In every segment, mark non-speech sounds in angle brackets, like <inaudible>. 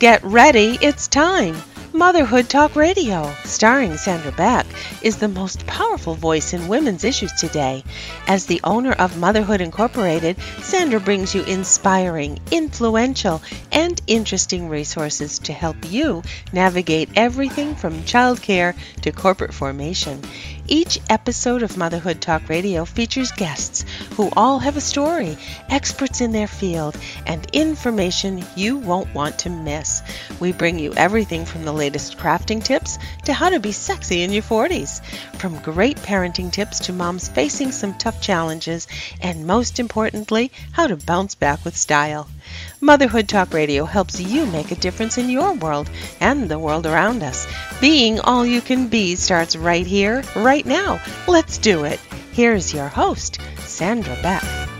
Get ready, it's time. Motherhood Talk Radio, starring Sandra Beck, is the most powerful voice in women's issues today. As the owner of Motherhood Incorporated, Sandra brings you inspiring, influential, and interesting resources to help you navigate everything from childcare to corporate formation. Each episode of Motherhood Talk Radio features guests who all have a story, experts in their field, and information you won't want to miss. We bring you everything from the latest crafting tips to how to be sexy in your 40s, from great parenting tips to moms facing some tough challenges, and most importantly, how to bounce back with style. Motherhood Talk Radio helps you make a difference in your world and the world around us. Being all you can be starts right here, right now. Let's do it. Here's your host, Sandra Beck.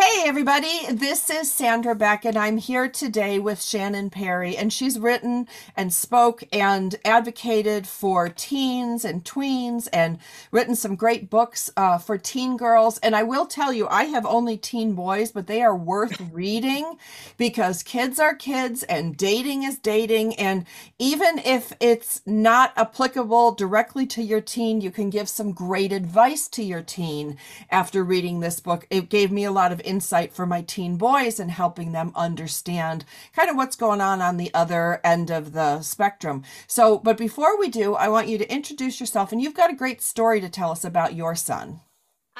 Hey, everybody, this is Sandra Beck, and I'm here today with Shannon Perry. And she's written and spoke and advocated for teens and tweens and written some great books uh, for teen girls. And I will tell you, I have only teen boys, but they are worth <laughs> reading because kids are kids and dating is dating. And even if it's not applicable directly to your teen, you can give some great advice to your teen after reading this book. It gave me a lot of insight for my teen boys and helping them understand kind of what's going on on the other end of the spectrum. So, but before we do, I want you to introduce yourself and you've got a great story to tell us about your son.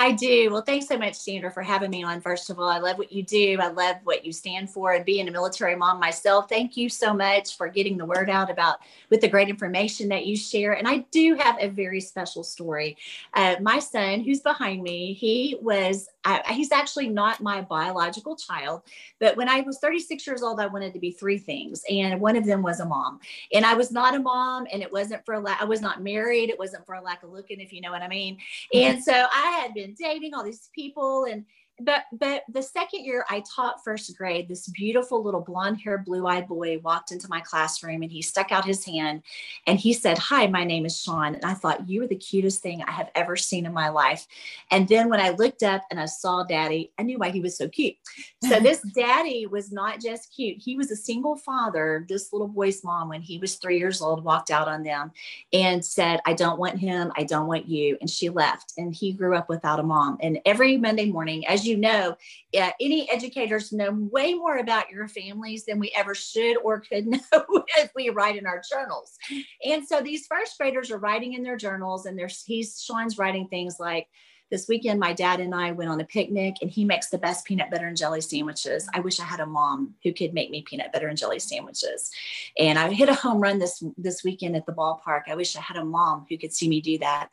I do. Well, thanks so much, Sandra, for having me on. First of all, I love what you do. I love what you stand for and being a military mom myself. Thank you so much for getting the word out about with the great information that you share. And I do have a very special story. Uh, my son, who's behind me, he was, uh, he's actually not my biological child, but when I was 36 years old, I wanted to be three things. And one of them was a mom. And I was not a mom, and it wasn't for a lack, I was not married. It wasn't for a lack of looking, if you know what I mean. And so I had been dating all these people and but but the second year I taught first grade, this beautiful little blonde haired, blue eyed boy walked into my classroom and he stuck out his hand and he said, Hi, my name is Sean. And I thought, You are the cutest thing I have ever seen in my life. And then when I looked up and I saw daddy, I knew why he was so cute. So <laughs> this daddy was not just cute, he was a single father. This little boy's mom, when he was three years old, walked out on them and said, I don't want him. I don't want you. And she left. And he grew up without a mom. And every Monday morning, as you know, uh, any educators know way more about your families than we ever should or could <laughs> know as we write in our journals. And so these first graders are writing in their journals, and there's he's Sean's writing things like, this weekend, my dad and I went on a picnic, and he makes the best peanut butter and jelly sandwiches. I wish I had a mom who could make me peanut butter and jelly sandwiches. And I hit a home run this this weekend at the ballpark. I wish I had a mom who could see me do that.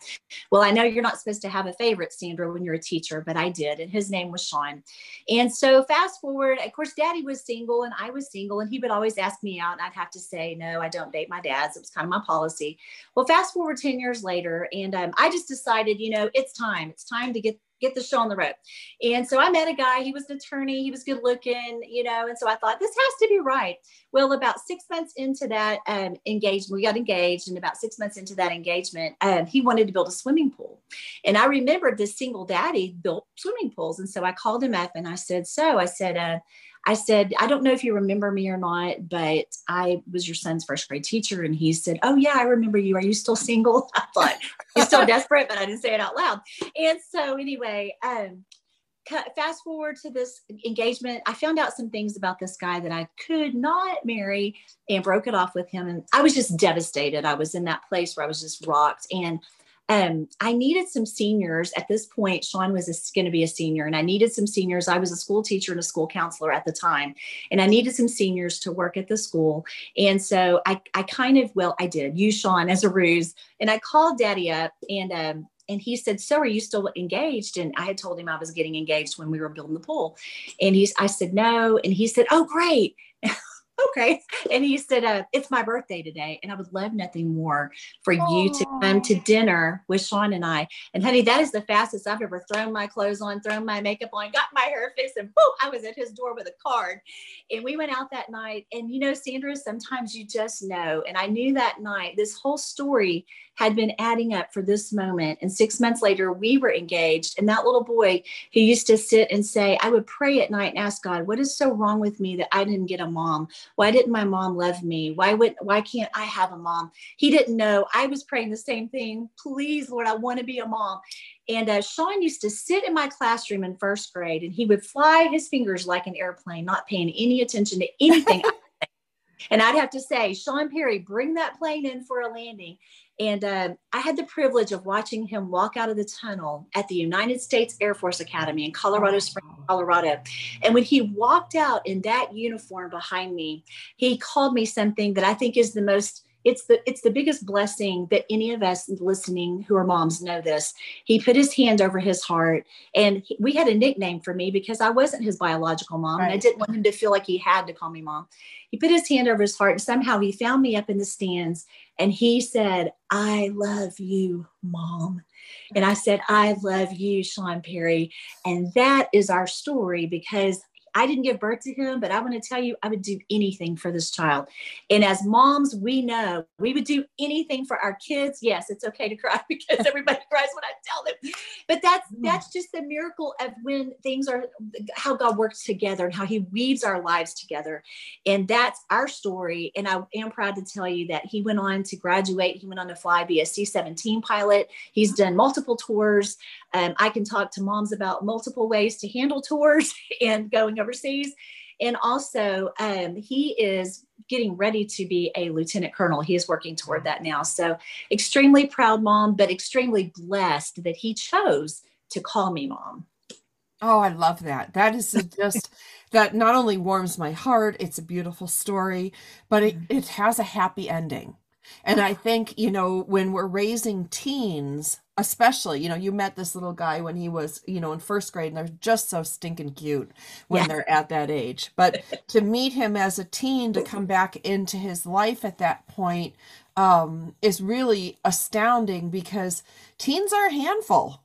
Well, I know you're not supposed to have a favorite, Sandra, when you're a teacher, but I did, and his name was Sean. And so fast forward, of course, Daddy was single, and I was single, and he would always ask me out, and I'd have to say, no, I don't date my dads. It was kind of my policy. Well, fast forward ten years later, and um, I just decided, you know, it's time. It's time to get get the show on the road. And so I met a guy, he was an attorney, he was good looking, you know, and so I thought this has to be right. Well, about six months into that um, engagement, we got engaged, and about six months into that engagement, um, he wanted to build a swimming pool. And I remembered this single daddy built swimming pools. And so I called him up and I said, So I said, uh, I said, I don't know if you remember me or not, but I was your son's first grade teacher. And he said, Oh, yeah, I remember you. Are you still single? <laughs> I thought, You're still <laughs> desperate, but I didn't say it out loud. And so, anyway, um, fast forward to this engagement, I found out some things about this guy that I could not marry and broke it off with him. And I was just devastated. I was in that place where I was just rocked. And um, I needed some seniors at this point. Sean was going to be a senior, and I needed some seniors. I was a school teacher and a school counselor at the time, and I needed some seniors to work at the school. And so I, I kind of, well, I did use Sean as a ruse, and I called Daddy up, and um, and he said, "So are you still engaged?" And I had told him I was getting engaged when we were building the pool, and he's, I said, "No," and he said, "Oh, great." Okay. And he said, uh, It's my birthday today, and I would love nothing more for you to come to dinner with Sean and I. And honey, that is the fastest I've ever thrown my clothes on, thrown my makeup on, got my hair fixed, and boom, I was at his door with a card. And we went out that night. And you know, Sandra, sometimes you just know. And I knew that night, this whole story had been adding up for this moment. And six months later, we were engaged. And that little boy who used to sit and say, I would pray at night and ask God, what is so wrong with me that I didn't get a mom? Why didn't my mom love me? Why would why can't I have a mom? He didn't know. I was praying the same thing. Please, Lord, I want to be a mom. And uh, Sean used to sit in my classroom in first grade and he would fly his fingers like an airplane, not paying any attention to anything. and I'd have to say, Sean Perry, bring that plane in for a landing. And uh, I had the privilege of watching him walk out of the tunnel at the United States Air Force Academy in Colorado Springs, Colorado. And when he walked out in that uniform behind me, he called me something that I think is the most it's the it's the biggest blessing that any of us listening who are moms know this he put his hand over his heart and he, we had a nickname for me because i wasn't his biological mom right. and i didn't want him to feel like he had to call me mom he put his hand over his heart and somehow he found me up in the stands and he said, I love you, mom. And I said, I love you, Sean Perry. And that is our story because I didn't give birth to him, but I want to tell you, I would do anything for this child. And as moms, we know we would do anything for our kids. Yes, it's okay to cry <laughs> because everybody cries when I tell them. But that's. That's just the miracle of when things are how God works together and how He weaves our lives together. And that's our story. And I am proud to tell you that he went on to graduate. He went on to fly be a C-17 pilot. He's done multiple tours. Um, I can talk to moms about multiple ways to handle tours <laughs> and going overseas. And also, um, he is getting ready to be a lieutenant colonel. He is working toward that now. So, extremely proud mom, but extremely blessed that he chose to call me mom. Oh, I love that. That is just <laughs> that not only warms my heart, it's a beautiful story, but it, mm-hmm. it has a happy ending. And I think, you know, when we're raising teens, especially, you know, you met this little guy when he was, you know, in first grade and they're just so stinking cute when yeah. they're at that age. But to meet him as a teen to come back into his life at that point um, is really astounding because teens are a handful.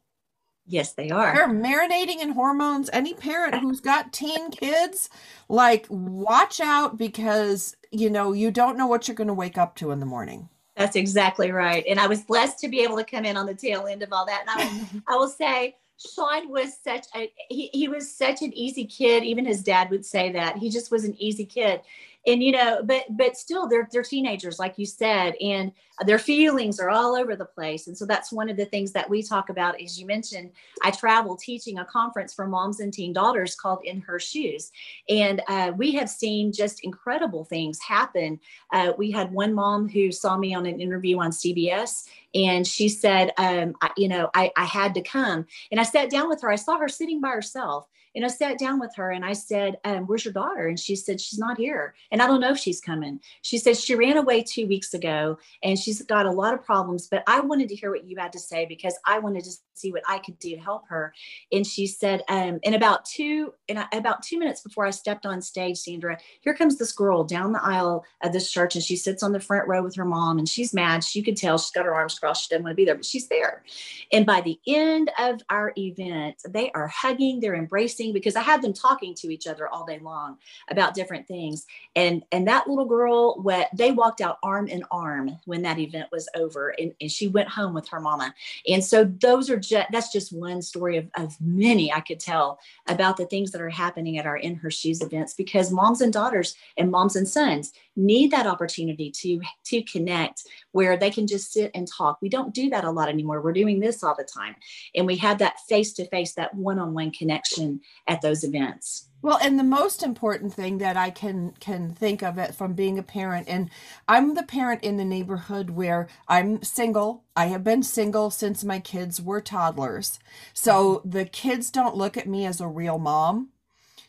Yes, they are. They're marinating in hormones. Any parent who's got teen kids, like, watch out because, you know, you don't know what you're going to wake up to in the morning. That's exactly right. And I was blessed to be able to come in on the tail end of all that. And I, will, <laughs> I will say, Sean was such a he, he was such an easy kid. Even his dad would say that. He just was an easy kid and you know but but still they're they're teenagers like you said and their feelings are all over the place. And so that's one of the things that we talk about as you mentioned i travel teaching a conference for moms and teen daughters called in her shoes. And uh, we have seen just incredible things happen. Uh, we had one mom who saw me on an interview on cbs and she said um, I, you know I, I had to come. And i sat down with her. I saw her sitting by herself and I sat down with her and I said, um, Where's your daughter? And she said, She's not here. And I don't know if she's coming. She said, She ran away two weeks ago and she's got a lot of problems, but I wanted to hear what you had to say because I wanted to see what I could do to help her. And she said, um, in about two, in about two minutes before I stepped on stage, Sandra, here comes this girl down the aisle of this church and she sits on the front row with her mom and she's mad. She could tell she's got her arms crossed. She doesn't want to be there, but she's there. And by the end of our event, they are hugging, they're embracing because I had them talking to each other all day long about different things. And and that little girl, what they walked out arm in arm when that event was over, and, and she went home with her mama. And so those are just that's just one story of, of many I could tell about the things that are happening at our In Her Shoes events because moms and daughters and moms and sons need that opportunity to to connect where they can just sit and talk. We don't do that a lot anymore. We're doing this all the time. And we have that face to face, that one on one connection at those events. Well, and the most important thing that I can can think of it from being a parent, and I'm the parent in the neighborhood where I'm single. I have been single since my kids were toddlers. So the kids don't look at me as a real mom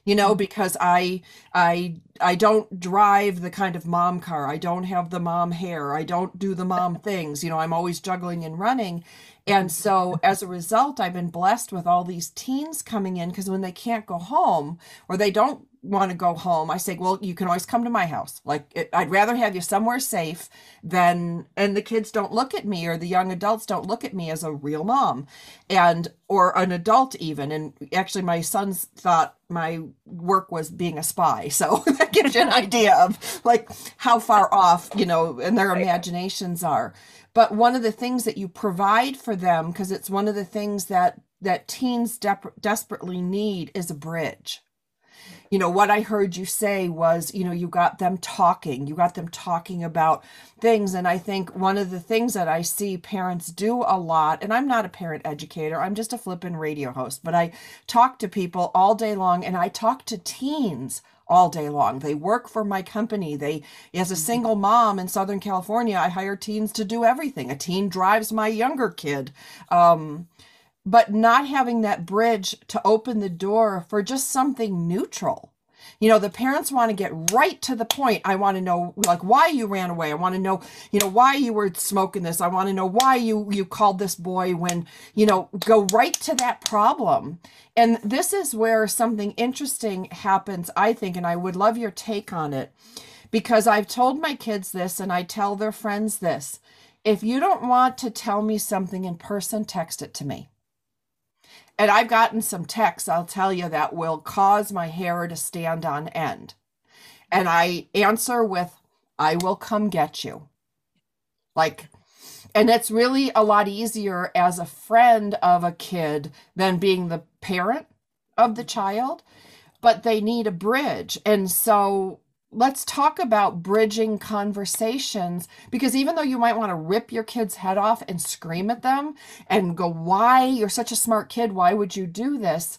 you know because i i i don't drive the kind of mom car i don't have the mom hair i don't do the mom things you know i'm always juggling and running And so as a result, I've been blessed with all these teens coming in because when they can't go home or they don't want to go home, I say, well, you can always come to my house. Like, it, I'd rather have you somewhere safe than, and the kids don't look at me or the young adults don't look at me as a real mom and, or an adult even. And actually, my sons thought my work was being a spy. So <laughs> that gives you an idea of like how far off, you know, and their imaginations are. But one of the things that you provide for them, because it's one of the things that, that teens de- desperately need is a bridge. You know what i heard you say was you know you got them talking you got them talking about things. And i think one of the things that i see parents do a lot and i'm not a parent educator i'm just a flippin radio host but i talk to people all day long and i talk to teens all day long. They work for my company. They, as a mm-hmm. single mom in Southern California, I hire teens to do everything. A teen drives my younger kid. Um, but not having that bridge to open the door for just something neutral. You know, the parents want to get right to the point. I want to know like why you ran away. I want to know, you know, why you were smoking this. I want to know why you you called this boy when, you know, go right to that problem. And this is where something interesting happens, I think, and I would love your take on it. Because I've told my kids this and I tell their friends this. If you don't want to tell me something in person, text it to me. And I've gotten some texts, I'll tell you, that will cause my hair to stand on end. And I answer with, I will come get you. Like, and it's really a lot easier as a friend of a kid than being the parent of the child, but they need a bridge. And so let's talk about bridging conversations because even though you might want to rip your kid's head off and scream at them and go why? You're such a smart kid. Why would you do this?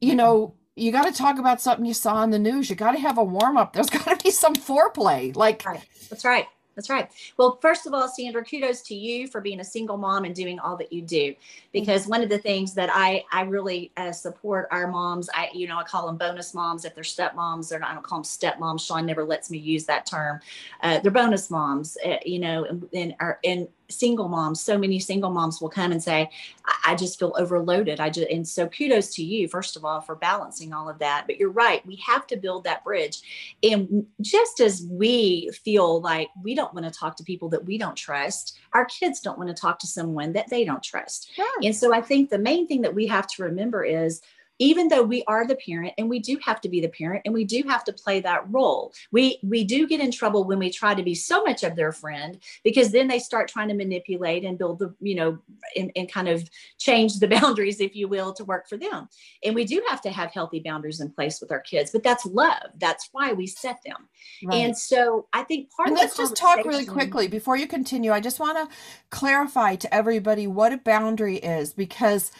You know you got to talk about something you saw in the news. You got to have a warm up there's <laughs> got to be some foreplay like right. that's right that's right. Well, first of all, Sandra, kudos to you for being a single mom and doing all that you do. Because mm-hmm. one of the things that I I really uh, support our moms, I you know I call them bonus moms if they're stepmoms. They're not, I don't call them stepmoms. Sean never lets me use that term. Uh, they're bonus moms, uh, you know, and, and are and single moms so many single moms will come and say I, I, just feel overloaded. I just and so kudos to you first of all for balancing all of that. But you're right we have to build that bridge. And just as we feel like we don't want to talk to people that we don't trust our kids don't want to talk to someone that they don't trust. Sure. and so i think the main thing that we have to remember is even though we are the parent and we do have to be the parent and we do have to play that role. We we do get in trouble when we try to be so much of their friend because then they start trying to manipulate and build the you know and, and kind of change the <laughs> boundaries if you will to work for them. And we do have to have healthy boundaries in place with our kids but that's love. That's why we set them. Right. and so i think part and of let's just talk really quickly before you continue. I just want to clarify to everybody what a boundary is because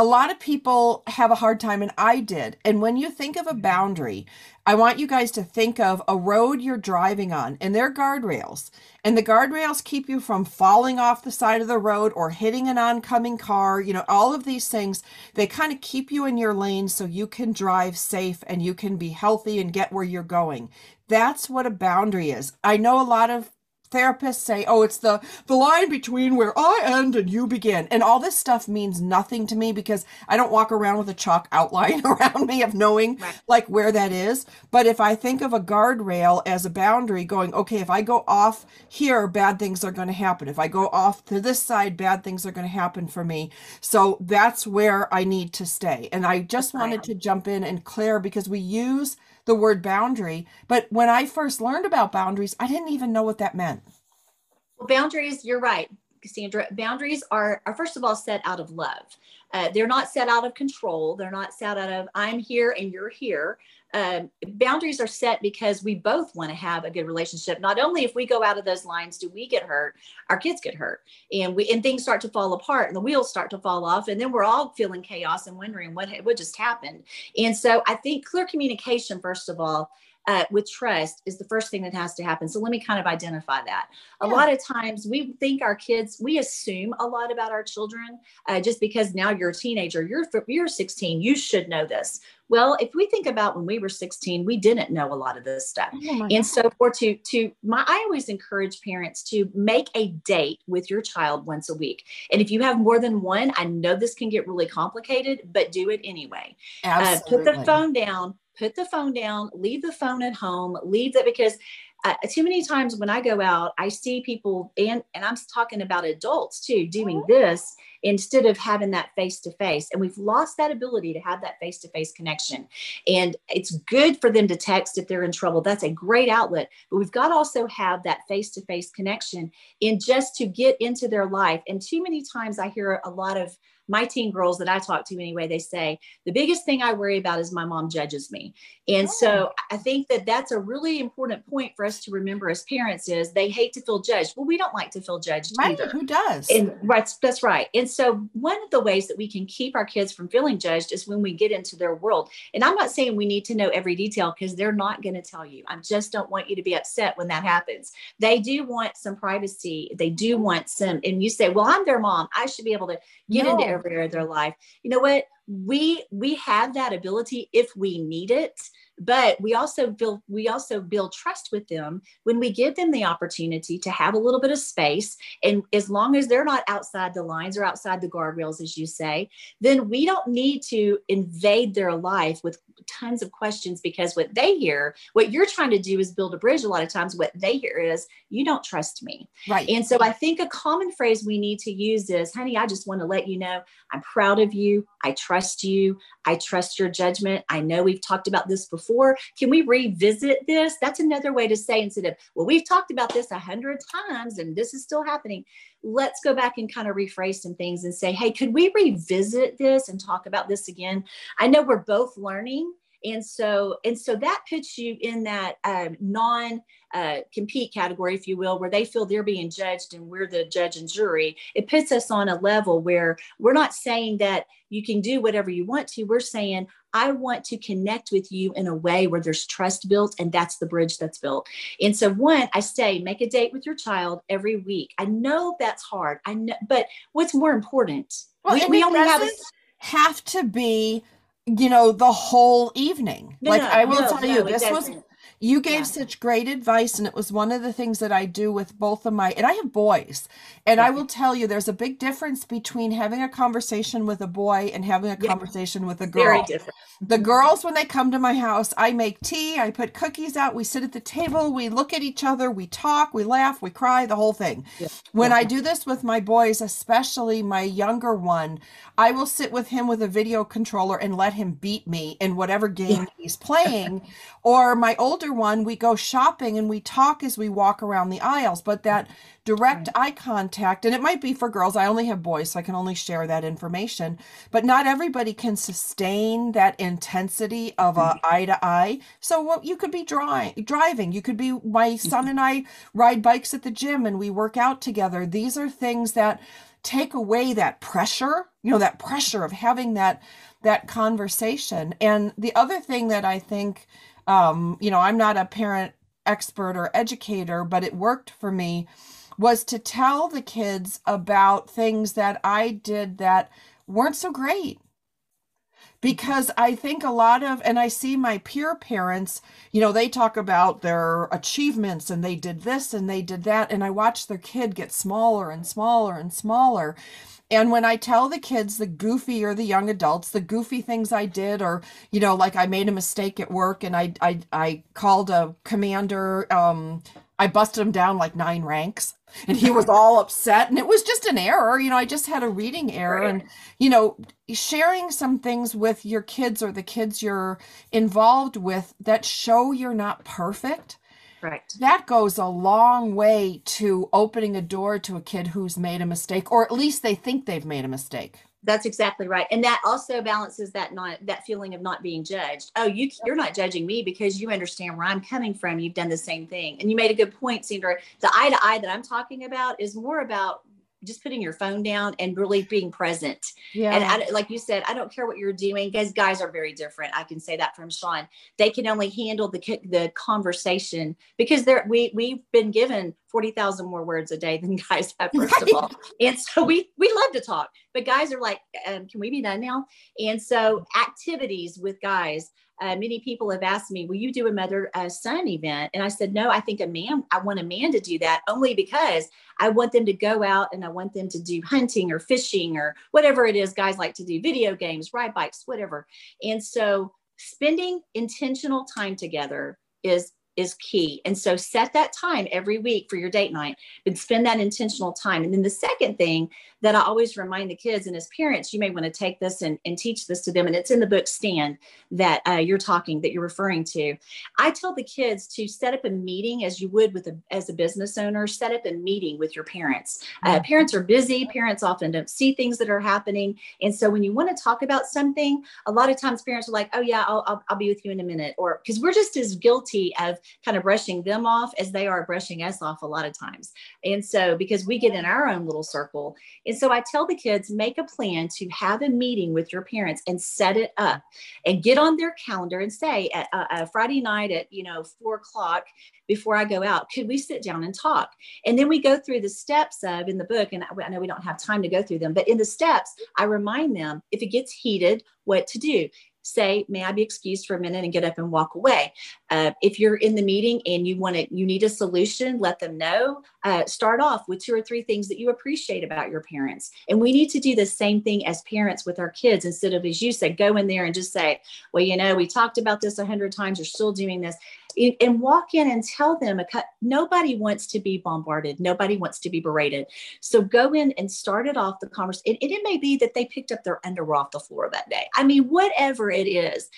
a lot of people have a hard time, and I did. And when you think of a mm-hmm. boundary, I want you guys to think of a road you're driving on, and there are guardrails. And the guardrails keep you from falling off the side of the road or hitting an oncoming car. You know, all of these things, they kind of keep you in your lane so you can drive safe and you can be healthy and get where you're going. That's what a boundary is. I know a lot of therapists say, "Oh, it's the the line between where I end and you begin." And all this stuff means nothing to me because I don't walk around with a chalk <laughs> outline around me of knowing right. like where that is. But if I think of a guardrail as a boundary going, "Okay, if I go off here, bad things are going to happen. If I go off to this side, bad things are going to happen for me." So that's where I need to stay. And I just wanted to jump in and clear because we use the word boundary. But when I first learned about boundaries, I didn't even know what that meant. Well, boundaries, you're right, Cassandra. Boundaries are, are first of all set out of love. Uh, they're not set out of control. They're not set out of I'm here and you're here. Um, boundaries are set because we both want to have a good relationship. Not only if we go out of those lines do we get hurt, our kids get hurt, and we and things start to fall apart, and the wheels start to fall off, and then we're all feeling chaos and wondering what what just happened. And so I think clear communication, first of all, uh, with trust is the first thing that has to happen. So let me kind of identify that. A lot of times we think our kids, we assume a lot about our children uh, just because now you're a teenager, you're you're 16, you should know this. Well, if we think about when we were 16, we didn't know a lot of this stuff. Oh And so for to to my I always encourage parents to make a date with your child once a week. And if you have more than one, I know this can get really complicated, but do it anyway. Uh, put the phone down, put the phone down, leave the phone at home, leave that because uh, too many times when I go out, I see people and and I'm talking about adults too doing this instead of having that face to face. And we've lost that ability to have that face to face connection. And it's good for them to text if they're in trouble. That's a great outlet. But we've got to also have that face to face connection in just to get into their life. And too many times I hear a lot of my teen girls that I talk to anyway, they say, the biggest thing I worry about is my mom judges me. And so oh. I think that that's a really important point for us to remember as parents is they hate to feel judged. Well, we don't like to feel judged Right? either. Who does? And right, that's right. And so one of the ways that we can keep our kids from feeling judged is when we get into their world. And I'm not saying we need to know every detail because they're not going to tell you. I just don't want you to be upset when that happens. They do want some privacy. They do want some, and you say, well, I'm their mom. I should be able to get into No. every area of their life. You know what? We we have that ability if we need it but we also build we also build trust with them when we give them the opportunity to have a little bit of space and as long as they're not outside the lines or outside the guardrails as you say then we don't need to invade their life with tons of questions because what they hear what you're trying to do is build a bridge a lot of times what they hear is you don't trust me right. and so I think a common phrase we need to use is, honey, I just want to let you know I'm proud of you. I trust you. I trust your judgment. I know we've talked about this before. Can we revisit this? That's another way to say instead of, well, we've talked about this a hundred times and this is still happening. Let's go back and kind of rephrase some things and say, hey, could we revisit this and talk about this again? I know we're both learning. And so, and so that puts you in that um, non uh, compete category, if you will, where they feel they're being judged and we're the judge and jury. It puts us on a level where we're not saying that you can do whatever you want to. We're saying, I want to connect with you in a way where there's trust built, and that's the bridge that's built. And so, one, I say, make a date with your child every week. I know that's hard. I know, but what's more important? Well, we we only have a have to be, you know, the whole evening. No, like no, I will no, tell you, this was doesn't. You gave Yeah. such great advice, and it was one of the things that I do with both of my and I have boys, and I will tell you, there's a big difference between having a conversation with a boy and having a Yeah. conversation with a girl. very different. The girls, when they come to my house, I make tea, I put cookies out, we sit at the table, we look at each other, we talk, we laugh, we cry, the whole thing. Yeah. When I do this with my boys, especially my younger one, I will sit with him with a video controller and let him beat me in whatever game he's playing. Or my older one, we go shopping and we talk as we walk around the aisles. But that direct eye contact, and it might be for girls, I only have boys, so I can only share that information. But not everybody can sustain that intensity of a mm-hmm. eye to eye. So what you could be dri- driving, you could be my son mm-hmm. and I ride bikes at the gym and we work out together. These are things that take away that pressure, you know, that pressure of having that that conversation. And the other thing that I think um, you know, I'm not a parent expert or educator, but it worked for me was to tell the kids about things that I did that weren't so great. Because I think a lot of, and I see my peer parents, you know, they talk about their achievements and they did this and they did that. And I watch their kid get smaller and smaller and smaller. And when I tell the kids the goofy or the young adults, the goofy things I did, or, you know, like I made a mistake at work and I, I, I called a commander, um, I busted him down like nine ranks and he was all upset and it was just an error. You know, I just had a reading error and, you know, sharing some things with your kids or the kids you're involved with that show you're not perfect Right. that goes a long way to opening a door to a kid who's made a mistake or at least they think they've made a mistake That's exactly right, and that also balances that not that feeling of not being judged. Oh, you you're not judging me because you understand where I'm coming from. You've done the same thing, and you made a good point, Sandra. The eye to eye that I'm talking about is more about just putting your phone down and really being present. Yeah. And I, like you said, I don't care what you're doing. Guys, guys are very different. I can say that from Sean. They can only handle the the conversation because they're we we've been given forty thousand more words a day than <laughs> guys have. First right. of all, and so we we love to talk, but guys are like, um, can we be done now? And so activities with guys uh, many people have asked me, will you do a mother uh, son event? And I said, no, I think a man, I want a man to do that only because I want them to go out and I want them to do hunting or fishing or whatever it is guys like to do, video games, ride bikes, whatever. And so spending intentional time together is is key. And so set that time every week for your date night and spend that intentional time. And then the second thing that I always remind the kids and as parents, you may want to take this and, and teach this to them. And it's in the book Stand that uh, you're talking, that you're referring to. I tell the kids to set up a meeting as you would with a, as a business owner, set up a meeting with your parents. Uh, mm-hmm. parents are busy. Parents often don't see things that are happening. And so when you want to talk about something, a lot of times parents are like, oh yeah, I'll, I'll, I'll be with you in a minute. Or because we're just as guilty of kind of brushing them off as they are brushing us off a lot of times. And so because we get in our own little circle and so I tell the kids make a plan to have a meeting with your parents and set it up and get on their calendar and say at uh, uh, Friday night at, you know, four o'clock before I go out, could we sit down and talk? And then we go through the steps of in the book, and I know we don't have time to go through them, but in the steps, I remind them if it gets heated, what to do say, may I be excused for a minute and get up and walk away. Uh, if you're in the meeting and you want to, you need a solution, let them know. Uh, start off with two or three things that you appreciate about your parents. And we need to do the same thing as parents with our kids instead of, as you said, go in there and just say, well, you know, we talked about this a hundred times, you're still doing this and walk in and tell them nobody wants to be bombarded. Nobody wants to be berated. So go in and start it off the conversation and, it may be that they picked up their underwear off the floor that day. I mean whatever it is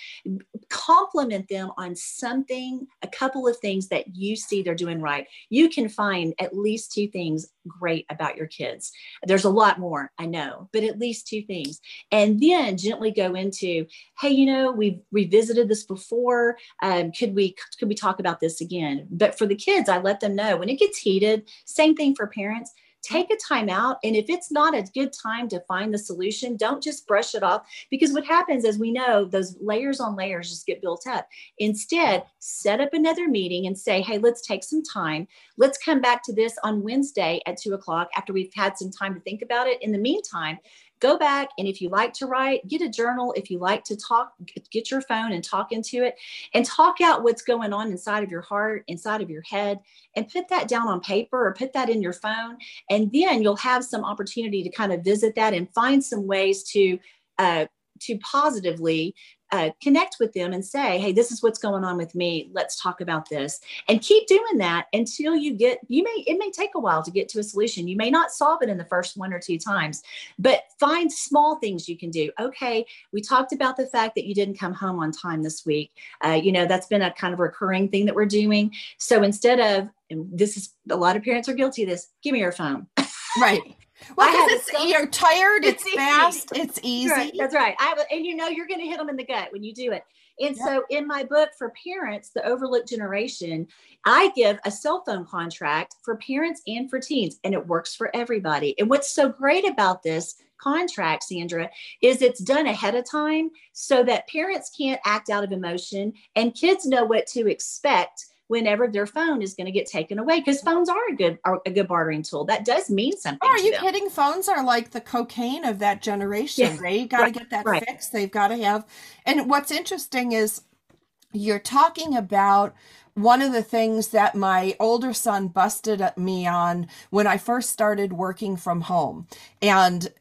compliment them on something a couple of things that you see they're doing right. You can find at least two things great about your kids. There's a lot more i know but at least two things. And then gently go into hey you know we've revisited this before. Um, could we could we talk about this again? But for the kids, I let them know when it gets heated, same thing for parents. Take a time out. And if it's not a good time to find the solution, don't just brush it off. Because what happens, as we know, those layers on layers just get built up. Instead, set up another meeting and say, hey, let's take some time. Let's come back to this on Wednesday at two o'clock after we've had some time to think about it. In the meantime, go back and if you like to write get a journal. If you like to talk get your phone and talk into it and talk out what's going on inside of your heart inside of your head and put that down on paper or put that in your phone and then you'll have some opportunity to kind of visit that and find some ways to uh, to positively uh, connect with them and say, hey, this is what's going on with me. Let's talk about this. And keep doing that until you get, you may, it may take a while to get to a solution. You may not solve it in the first one or two times, but find small things you can do. Okay, we talked about the fact that you didn't come home on time this week. Uh, you know, that's been a kind of recurring thing that we're doing. So instead of, and this is a lot of parents are guilty of this, give me your phone. Right. <laughs> Well, because it's you're tired, it's, it's fast, it's easy. That's right. That's right. I, and you know you're going to hit them in the gut when you do it. And yep. so, in my book for parents, The Overlooked Generation, I give a cell phone contract for parents and for teens, and it works for everybody. And what's so great about this contract, Sandra, is it's done ahead of time so that parents can't act out of emotion and kids know what to expect whenever their phone is going to get taken away because phones are a good are a good bartering tool. That does mean something. Are you them. kidding? Phones are like the cocaine of that generation. Yeah. They got to right. get that right. fixed. They've got to have. And what's interesting is you're talking about one of the things that my older son busted me on when I first started working from home. And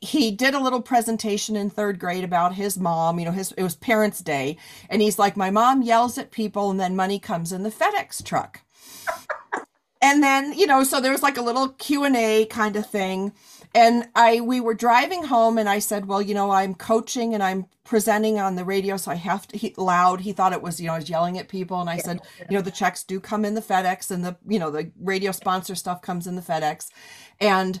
he did a little presentation in third grade about his mom you know his it was parents day and he's like my mom yells at people and then money comes in the fedex truck. <laughs> And then you know so there was like a little q&a kind of thing. And i we were driving home and i said well you know i'm coaching and i'm presenting on the radio so i have to he loud he thought it was you know i was yelling at people and i said you know the checks do come in the fedex and the you know the radio sponsor stuff comes in the fedex. And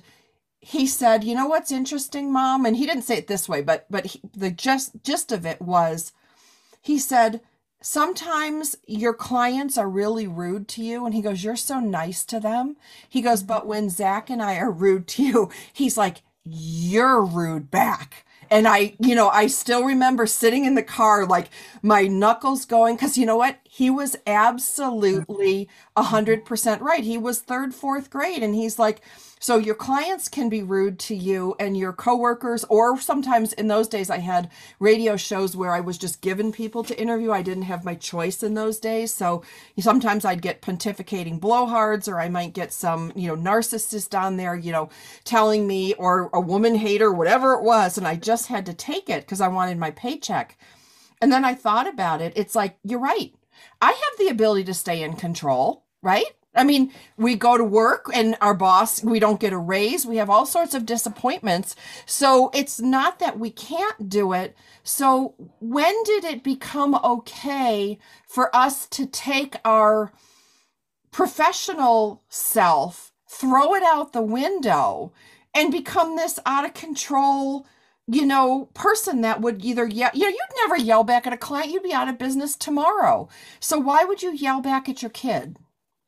he said, "You know what's interesting, mom?" And he didn't say it this way, but but he, the just gist of it was, he said, sometimes your clients are really rude to you. And he goes, You're so nice to them. He goes, mm-hmm. But when Zach and I are rude to you, he's like, You're rude back. And I, you know, I still remember sitting in the car, like my knuckles going, because you know what? He was absolutely a hundred percent right. He was third, fourth grade. And he's like, so your clients can be rude to you and your coworkers, or sometimes in those days I had radio shows where I was just given people to interview. I didn't have my choice in those days. So sometimes I'd get pontificating blowhards, or I might get some, you know, narcissist on there, you know, telling me, or a woman hater, whatever it was. And I just had to take it because I wanted my paycheck. And then I thought about it. It's like, you're right. I have the ability to stay in control, right? I mean, we go to work and our boss, we don't get a raise. We have all sorts of disappointments. So it's not that we can't do it. So when did it become okay for us to take our professional self, throw it out the window, and become this out of control? You know, person that would either yell, you know, you'd never yell back at a client, you'd be out of business tomorrow. So why would you yell back at your kid?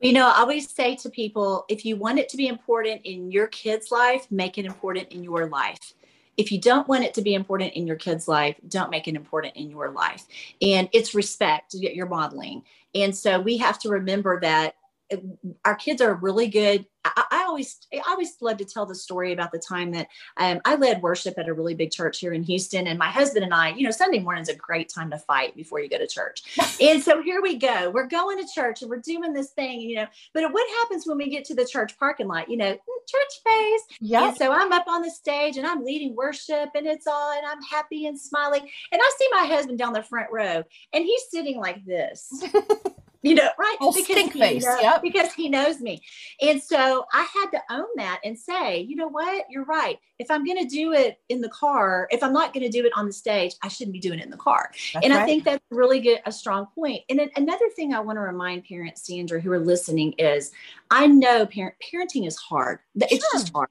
You know, I always say to people if you want it to be important in your kid's life, make it important in your life. If you don't want it to be important in your kid's life, don't make it important in your life. And it's respect that you're modeling. And so we have to remember that uh, our kids are really good. Uh, Always, I always love to tell the story about the time that um, I led worship at a really big church here in Houston, and my husband and I, you know, Sunday morning is a great time to fight before you go to church. <laughs> and so here we go. We're going to church and we're doing this thing, you know. But what happens when we get to the church parking lot? You know, church face. Yeah. so I'm up on the stage and I'm leading worship, and it's all, and I'm happy and smiling, and I see my husband down the front row, and he's sitting like this. <laughs> you know, right? Oh, because stink he, face. Knows, yep. because he knows me. And so I had to own that and say, you know what? You're right. If I'm going to do it in the car, if I'm not going to do it on the stage, I shouldn't be doing it in the car. That's and right. I think that's really good, a strong point. And then another thing I want to remind parents, Sandra, who are listening is I know parent parenting is hard. It's sure. just hard.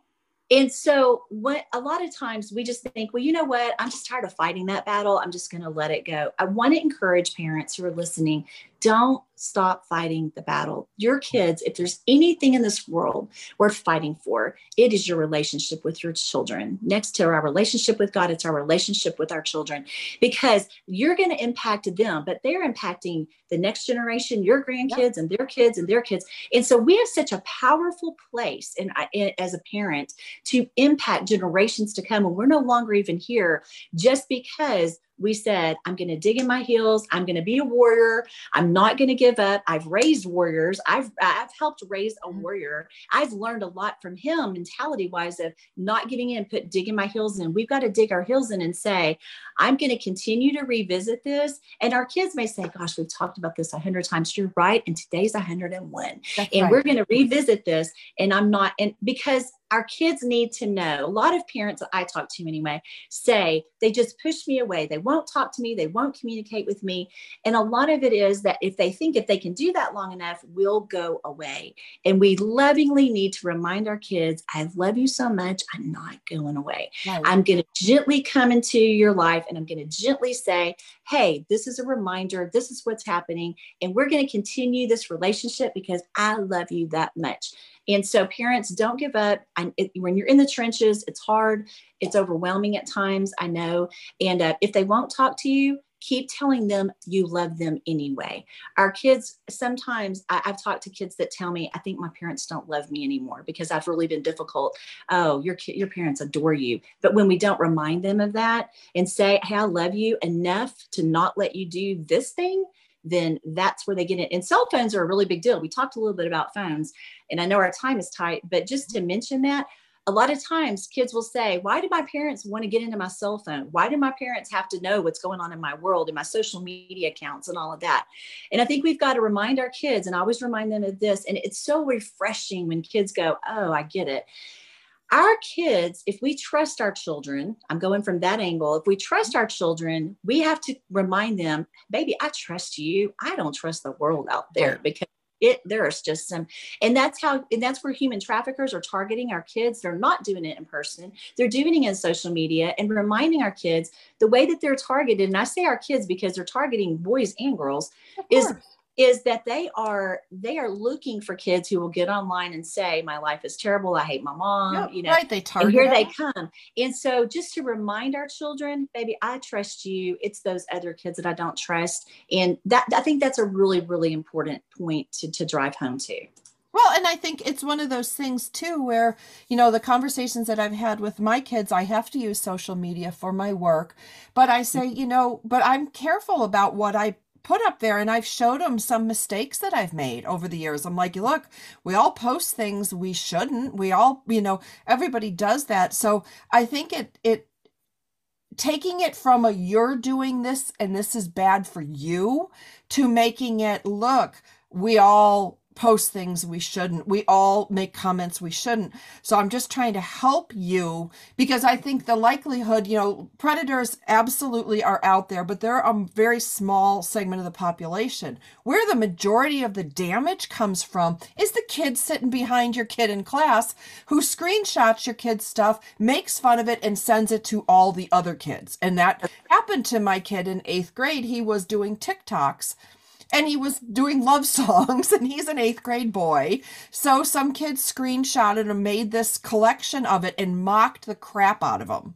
And so what a lot of times we just think, well, you know what? I'm just tired of fighting that battle. I'm just going to let it go. I want to encourage parents who are listening don't stop fighting the battle. Your kids, if there's anything in this world worth fighting for, it is your relationship with your children. Next to our relationship with God, it's our relationship with our children because you're going to impact them, but they're impacting the next generation, your grandkids and their kids and their kids. And so we have such a powerful place in, uh, in as a parent to impact generations to come. And we're no longer even here just because we said, I'm going to dig in my heels. I'm going to be a warrior. I'm not going to give up. I've raised warriors. I've, I've helped raise a mm-hmm. warrior. I've learned a lot from him mentality wise of not giving in, put digging my heels in. We've got to dig our heels in and say, I'm going to continue to revisit this. And our kids may say, gosh, we've talked about this a hundred times. You're right. And today's 101. That's and right. we're going to revisit this. And I'm not, and because our kids need to know a lot of parents that i talk to anyway say they just push me away. They won't talk to me. They won't communicate with me. And a lot of it is that if they think if they can do that long enough we'll go away. And we lovingly need to remind our kids i love you so much. I'm not going away. Right. i'm going to gently come into your life and i'm going to gently say hey this is a reminder. This is what's happening. And we're going to continue this relationship because i love you that much and so, parents, don't give up. And it, when you're in the trenches, it's hard, it's overwhelming at times, I know. And uh, if they won't talk to you, keep telling them you love them anyway. Our kids, sometimes I, have talked to kids that tell me, I think my parents don't love me anymore because I've really been difficult. Oh, your, your parents adore you. But when we don't remind them of that and say, hey, I love you enough to not let you do this thing, then that's where they get it. And cell phones are a really big deal. We talked a little bit about phones, and I know our time is tight, but just to mention that, a lot of times kids will say, Why do my parents want to get into my cell phone? Why do my parents have to know what's going on in my world and my social media accounts and all of that? And I think we've got to remind our kids, and I always remind them of this. And it's so refreshing when kids go, Oh, I get it our kids, if we trust our children, I'm going from that angle. If we trust our children, we have to remind them, baby, I trust you. I don't trust the world out there because it there's just some and that's how and that's where human traffickers are targeting our kids they're not doing it in person they're doing it in social media and reminding our kids the way that they're targeted and i say our kids because they're targeting boys and girls is is that they are they are looking for kids who will get online and say my life is terrible. I hate my mom Yep, you know. right. They target. and here they come. And so just to remind our children baby i trust you. It's those other kids that i don't trust. And that i think that's a really really important point to, to drive home to. Well, and I think it's one of those things too where, you know, the conversations that I've had with my kids, I have to use social media for my work, but I say, you know, but I'm careful about what I put up there and I've showed them some mistakes that I've made over the years. I'm like, look, we all post things we shouldn't. We all, you know, everybody does that. So I think it it taking it from a you're doing this and this is bad for you to making it look, we all post things we shouldn't. We all make comments we shouldn't. So I'm just trying to help you because I think the likelihood, you know, predators absolutely are out there, but they're a very small segment of the population. Where the majority of the damage comes from is the kid sitting behind your kid in class who screenshots your kid's stuff, makes fun of it, and sends it to all the other kids. And that happened to my kid in eighth grade. He was doing TikToks and he was doing love <laughs> songs and he's an eighth grade boy. So some kids screenshotted and made this collection of it and mocked the crap out of him.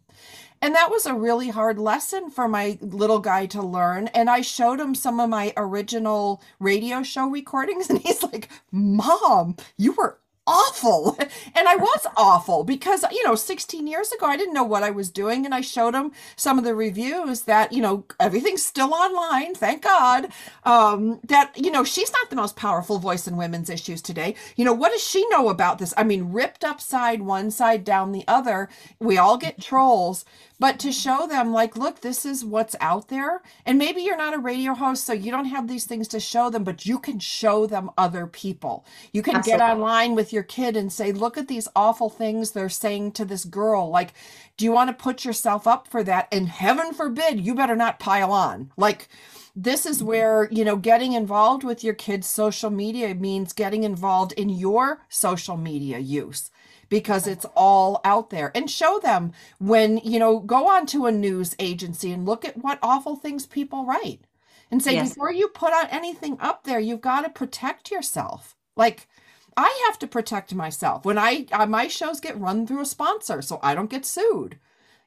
And that was a really hard lesson for my little guy to learn. And i showed him some of my original radio show recordings <laughs> and he's like mom you were awful. <laughs> And i was awful because you know 16 years ago i didn't know what i was doing. And i showed him some of the reviews that you know everything's still online thank god um that you know she's not the most powerful voice in women's issues today. You know what does she know about this? I mean ripped upside one side down the other. We all get trolls but to show them like look this is what's out there. And maybe you're not a radio host so you don't have these things to show them but you can show them other people. You can get online with your kid and say look at these awful things they're saying to this girl. Like do you want to put yourself up for that? And heaven forbid you better not pile on. Like this is where you know getting involved with your kids social media means getting involved in your social media use because it's all out there. And show them when you know go on to a news agency and look at what awful things people write and say Yes. before you put out anything up there you've got to protect yourself. Like i have to protect myself. When i uh, my shows get run through a sponsor so i don't get sued.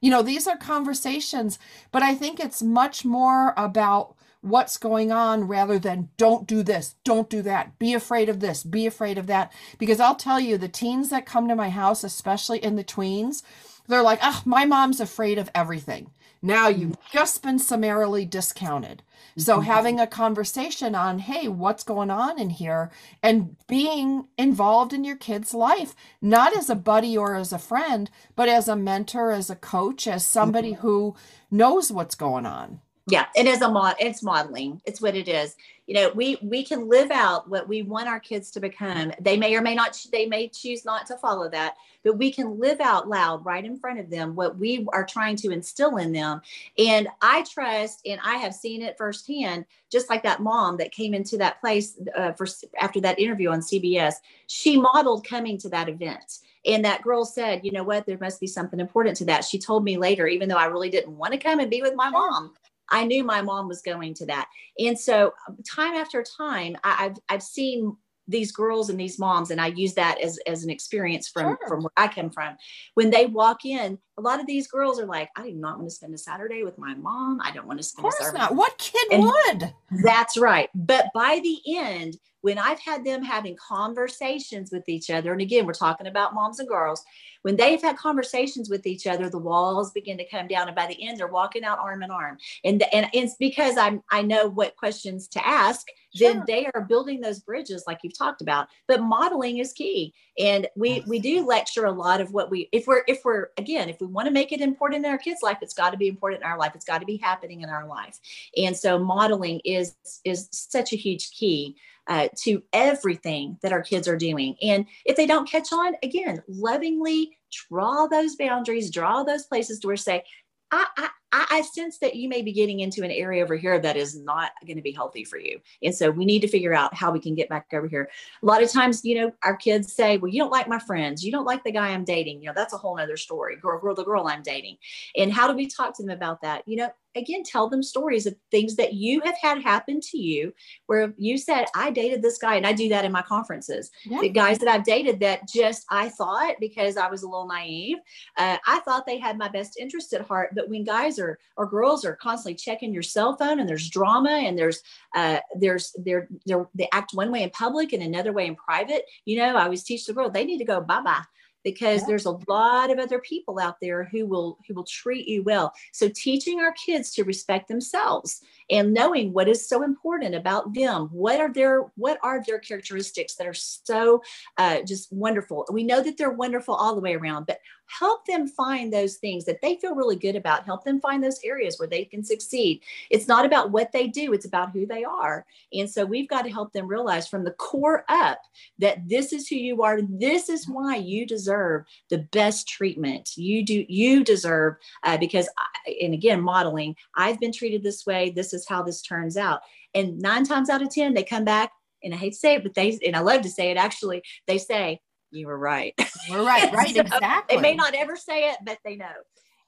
You know these are conversations but i think it's much more about what's going on rather than don't do this, don't do that, be afraid of this, be afraid of that. Because I'll tell you, the teens that come to my house, especially in the tweens, they're like, oh, my mom's afraid of everything. Now you've mm-hmm. just been summarily discounted. So mm-hmm. having a conversation on, hey, what's going on in here and being involved in your kid's life, not as a buddy or as a friend, but as a mentor, as a coach, as somebody mm-hmm. who knows what's going on. Yeah it is a mod it's modeling it's what it is. You know we we can live out what we want our kids to become. They may or may not they may choose not to follow that but we can live out loud right in front of them what we are trying to instill in them. And i trust and i have seen it firsthand just like that mom that came into that place uh, for after that interview on cbs she modeled coming to that event. And that girl said you know what? There must be something important to that. She told me later even though i really didn't want to come and be with my mom I knew my mom was going to that. And so um, time after time, I, have I've seen these girls and these moms, and I use that as, as an experience from, Sure. from where I come from. When they walk in, a lot of these girls are like, I do not want to spend a Saturday with my mom. I don't want to Of spend a course Saturday. not. What kid And- would? That's right. But by the end, when I've had them having conversations with each other, and again, we're talking about moms and girls, when they've had conversations with each other, the walls begin to come down, and by the end, they're walking out arm in arm. And and it's because I'm I know what questions to ask. Sure. Then they are building those bridges, like you've talked about. But modeling is key, and we we do lecture a lot of what we if we're if we're again if we want to make it important in our kids' life, it's got to be important in our life. It's got to be happening in our life and so modeling is is such a huge key uh, to everything that our kids are doing and if they don't catch on again lovingly draw those boundaries draw those places to where say I, I I, I sense that you may be getting into an area over here that is not going to be healthy for you. And so we need to figure out how we can get back over here. A lot of times, you know, our kids say, well, you don't like my friends. You don't like the guy I'm dating. You know, that's a whole nother story. Girl, girl, the girl I'm dating. And how do we talk to them about that? You know, again tell them stories of things that you have had happen to you where you said i dated this guy and i do that in my conferences yeah. the guys that i've dated that just i thought because i was a little naive uh, i thought they had my best interest at heart but when guys are or girls are constantly checking your cell phone and there's drama and there's uh, there's they're, they're they act one way in public and another way in private you know i always teach the girl they need to go bye-bye because yeah. there's a lot of other people out there who will who will treat you well so teaching our kids to respect themselves and knowing what is so important about them. What are their what are their characteristics that are so uh, just wonderful? We know that they're wonderful all the way around but help them find those things that they feel really good about. Help them find those areas where they can succeed. It's not about what they do it's about who they are. And so we've got to help them realize from the core up that this is who you are this is why you deserve the best treatment. You do you deserve uh, because I, and again modeling i've been treated this way this is how this turns out and nine times out of ten they come back and i hate to say it but they and i love to say it actually they say you were right. We're right, <laughs> right, so exactly. They may not ever say it, but they know.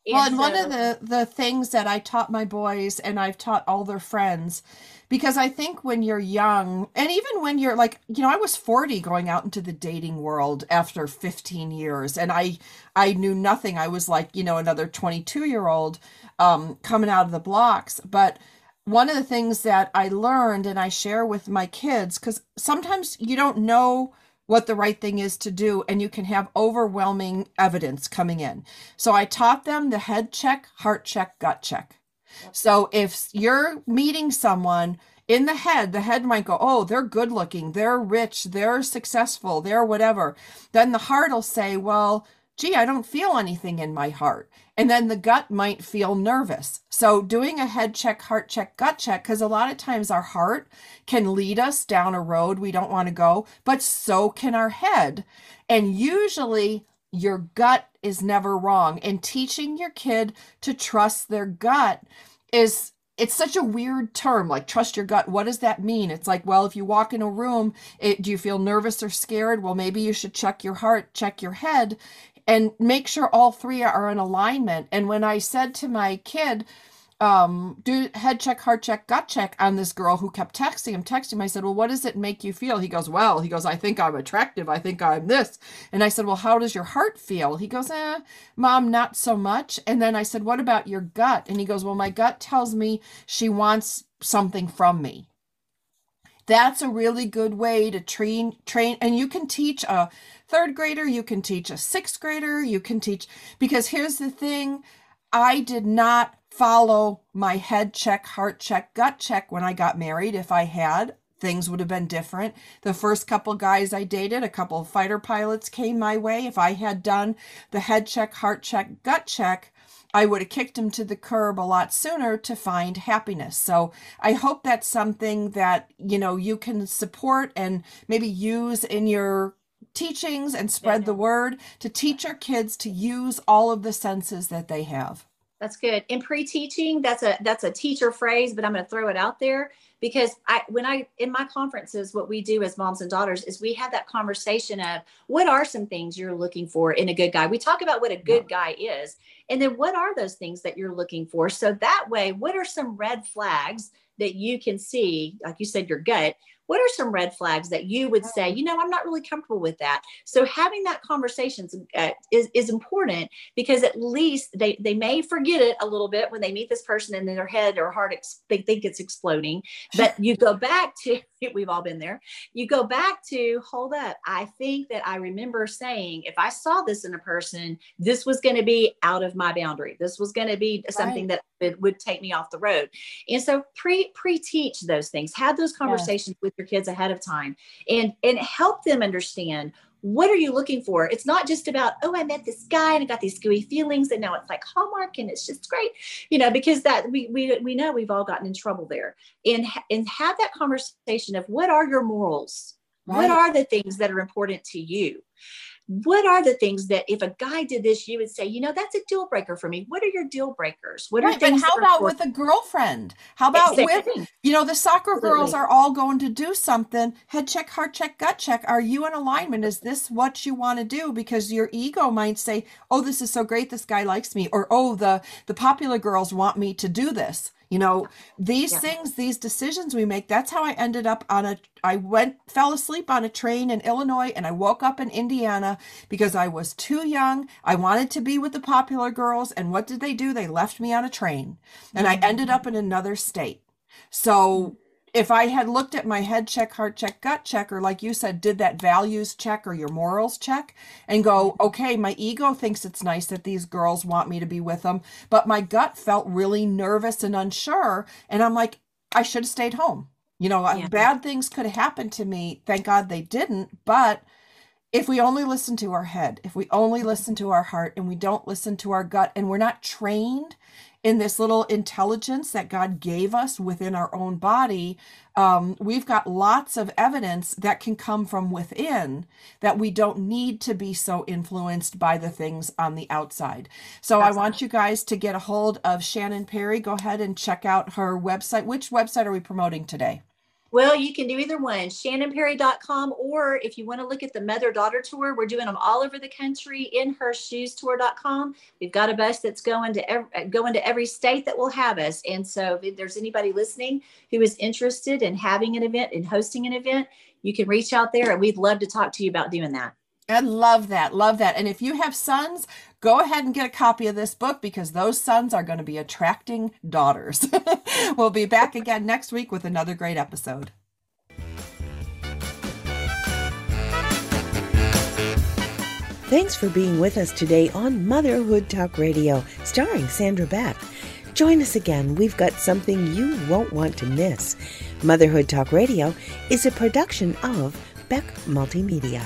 And well, and so, one of the the things that I taught my boys, and I've taught all their friends, because I think when you're young, and even when you're like, you know, I was 40 going out into the dating world after 15 years, and I I knew nothing. I was like, you know, another 22 year old um, coming out of the blocks, but one of the things that I learned and I share with my kids, because sometimes you don't know what the right thing is to do and you can have overwhelming evidence coming in. So I taught them the head check, heart check, gut check. So if you're meeting someone in the head, the head might go, Oh, they're good looking, they're rich, they're successful, they're whatever. Then the heart will say, Well, gee, I don't feel anything in my heart. And then the gut might feel nervous. So, doing a head check, heart check, gut check, because a lot of times our heart can lead us down a road we don't want to go, but so can our head. And usually, your gut is never wrong. And teaching your kid to trust their gut is it's such a weird term like trust your gut what does that mean it's like well if you walk in a room it, do you feel nervous or scared well maybe you should check your heart check your head and make sure all three are in alignment. And when I said to my kid, um, do head check, heart check, gut check on this girl who kept texting him, texting him. I said, Well, what does it make you feel? He goes, Well, he goes, I think I'm attractive. I think I'm this. And I said, Well, how does your heart feel? He goes, Eh, mom, not so much. And then I said, What about your gut? And he goes, Well, my gut tells me she wants something from me that's a really good way to train train and you can teach a third grader, you can teach a sixth grader, you can teach, because here's the thing I did not follow my head check, heart check, gut check when I got married. If I had, things would have been different. The first couple guys I dated, a couple of fighter pilots came my way. If I had done the head check, heart check, gut check, I would have kicked him to the curb a lot sooner to find happiness. So I hope that's something that, you know, you can support and maybe use in your teachings and spread yeah. the word to teach our kids to use all of the senses that they have. That's good. In pre-teaching, that's a that's a teacher phrase, but I'm going to throw it out there because I when I in my conferences what we do as moms and daughters is we have that conversation of what are some things you're looking for in a good guy. We talk about what a good guy is and then what are those things that you're looking for? So that way, what are some red flags that you can see, like you said your gut, what are some red flags that you would say you know i'm not really comfortable with that. So having that conversation uh, is, is important because at least they they may forget it a little bit when they meet this person and in their head or heart ex- they think it's exploding <laughs> but you go back to we've all been there you go back to hold up i think that i remember saying if i saw this in a person this was going to be out of my boundary this was going to be something right. that would take me off the road and so pre pre teach those things have those conversations yes. with your kids ahead of time and and help them understand what are you looking for? It's not just about, oh, I met this guy and I got these gooey feelings and now it's like Hallmark and it's just great, you know, because that we we we know we've all gotten in trouble there. And and have that conversation of what are your morals? Right. What are the things that are important to you? What are the things that if a guy did this, you would say, you know, that's a deal breaker for me. What are your deal breakers? What right, are things? But how about with a girlfriend? How about with you know the soccer Absolutely. girls are all going to do something? Head check, heart check, gut check. Are you in alignment? Is this what you want to do? Because your ego might say, "Oh, this is so great. This guy likes me," or "Oh, the the popular girls want me to do this." You know, these yeah. things, these decisions we make, that's how I ended up on a I went fell asleep on a train in Illinois and I woke up in Indiana because I was too young. I wanted to be with the popular girls and what did they do? They left me on a train and I ended mm. up in another state. So if I had looked at my head check, heart check, gut check, or like you said, did that values check or your morals check and go, mm-hmm. okay, my ego thinks it's nice that these girls want me to be with them, but my gut felt really nervous and unsure. And I'm like, I should have stayed home. You know, yeah. bad things could have happened to me. Thank God they didn't. But if we only listen to our head, if we only listen to our heart and we don't listen to our gut and we're not trained in this little intelligence that God gave us within our own body, um, we've got lots of evidence that can come from within that we don't need to be so influenced by the things on the outside. So I want you guys to get a hold of Shannon Perry. Go ahead and check out her website. Which website are we promoting today? Well, you can do either one, shannonperry.com, or if you want to look at the mother daughter tour, we're doing them all over the country in her shoes tour.com. We've got a bus that's going to every, uh, going to every state that will have us. And so if there's anybody listening who is interested in having an event and hosting an event, you can reach out there and we'd love to talk to you about doing that. I love that. Love that. And if you have sons, go ahead and get a copy of this book because those sons are going to be attracting daughters. <laughs> we'll be back again next week with another great episode. Thanks for being with us today on Motherhood Talk Radio, starring Sandra Beck. Join us again. We've got something you won't want to miss. Motherhood Talk Radio is a production of Beck Multimedia.